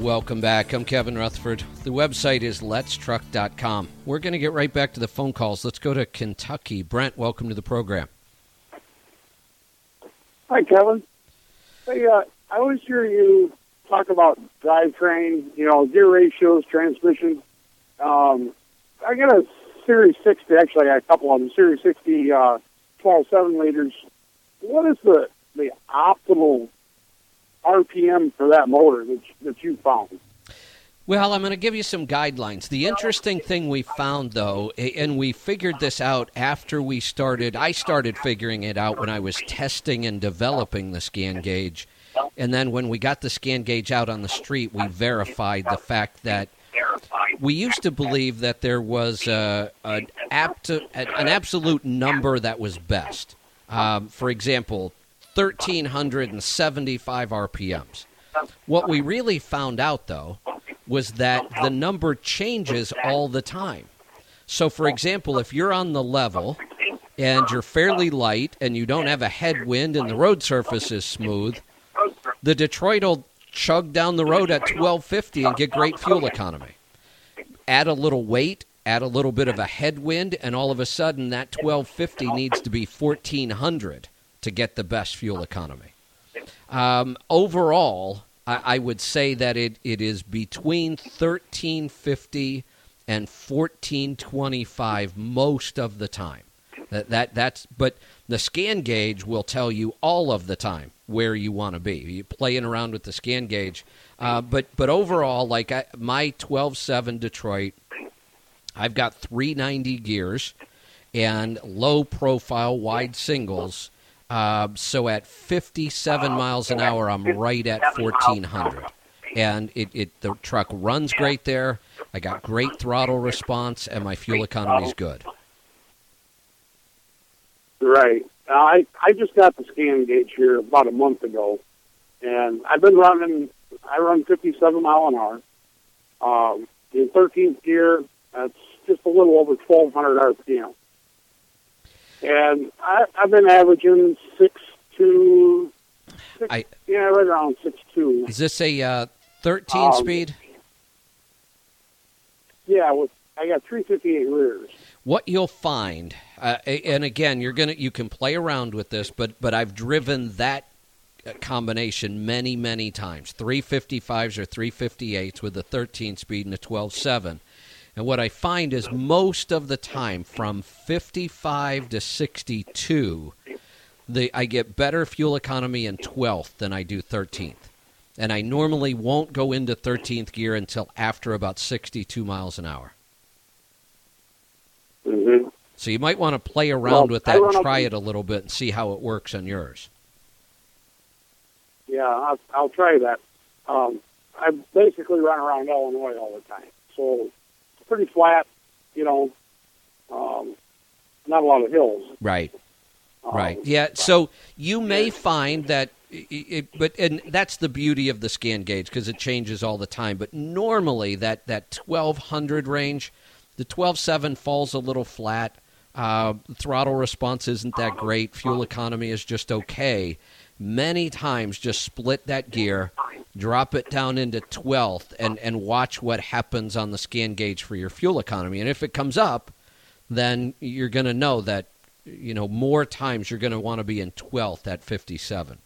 Welcome back. I'm Kevin Rutherford. The website is letstruck.com. We're going to get right back to the phone calls. Let's go to Kentucky. Brent, welcome to the program. Hi, Kevin. Hey, uh, I always hear you talk about drivetrain, you know, gear ratios, transmission. Um, I got a Series 60, actually, I got a couple of them, Series 60 uh, 12 7 liters. What is the, the optimal RPM for that motor that, that you found? Well, I'm going to give you some guidelines. The interesting thing we found, though, and we figured this out after we started, I started figuring it out when I was testing and developing the scan gauge. And then when we got the scan gauge out on the street, we verified the fact that we used to believe that there was a, an, apt, an absolute number that was best. Um, for example, 1,375 RPMs. What we really found out, though, was that the number changes all the time. So, for example, if you're on the level and you're fairly light and you don't have a headwind and the road surface is smooth, the Detroit will chug down the road at 1250 and get great fuel economy. Add a little weight, add a little bit of a headwind, and all of a sudden that 1250 needs to be 1400 to get the best fuel economy. Um, overall, I, I, would say that it, it is between 1350 and 1425 most of the time. That, that that's but the scan gauge will tell you all of the time where you want to be. You playing around with the scan gauge, uh, but but overall, like I, my 12.7 Detroit, I've got 390 gears and low profile wide singles uh, so at 57 miles an hour, I'm right at 1400. And it, it the truck runs great there. I got great throttle response, and my fuel economy is good. Right. I I just got the scan gauge here about a month ago, and I've been running. I run 57 mile an hour. Um, in 13th gear, that's just a little over 1200 RPM and I, I've been averaging six two. Six, I, yeah, right around six two. Is this a uh, thirteen um, speed? Yeah, with, I got three fifty eight rears. What you'll find, uh, and again, you're gonna you can play around with this, but but I've driven that uh, combination many many times 355s or 358s with a 13 speed and a 12.7 and what I find is most of the time, from 55 to 62, the, I get better fuel economy in 12th than I do 13th. And I normally won't go into 13th gear until after about 62 miles an hour. Mm-hmm. So you might want to play around well, with that and try it a little bit and see how it works on yours. Yeah, I'll, I'll try that. Um, I basically run around Illinois all the time, so pretty flat, you know, um, not a lot of hills. Right. Um, right. Yeah. So you may find that, it, but and that's the beauty of the scan gauge because it changes all the time. But normally that that twelve hundred range, the twelve seven falls a little flat. Uh, throttle response isn't that great. Fuel economy is just okay. Many times, just split that gear drop it down into 12th and, and watch what happens on the scan gauge for your fuel economy. And if it comes up, then you're going to know that, you know, more times you're going to want to be in 12th at 57.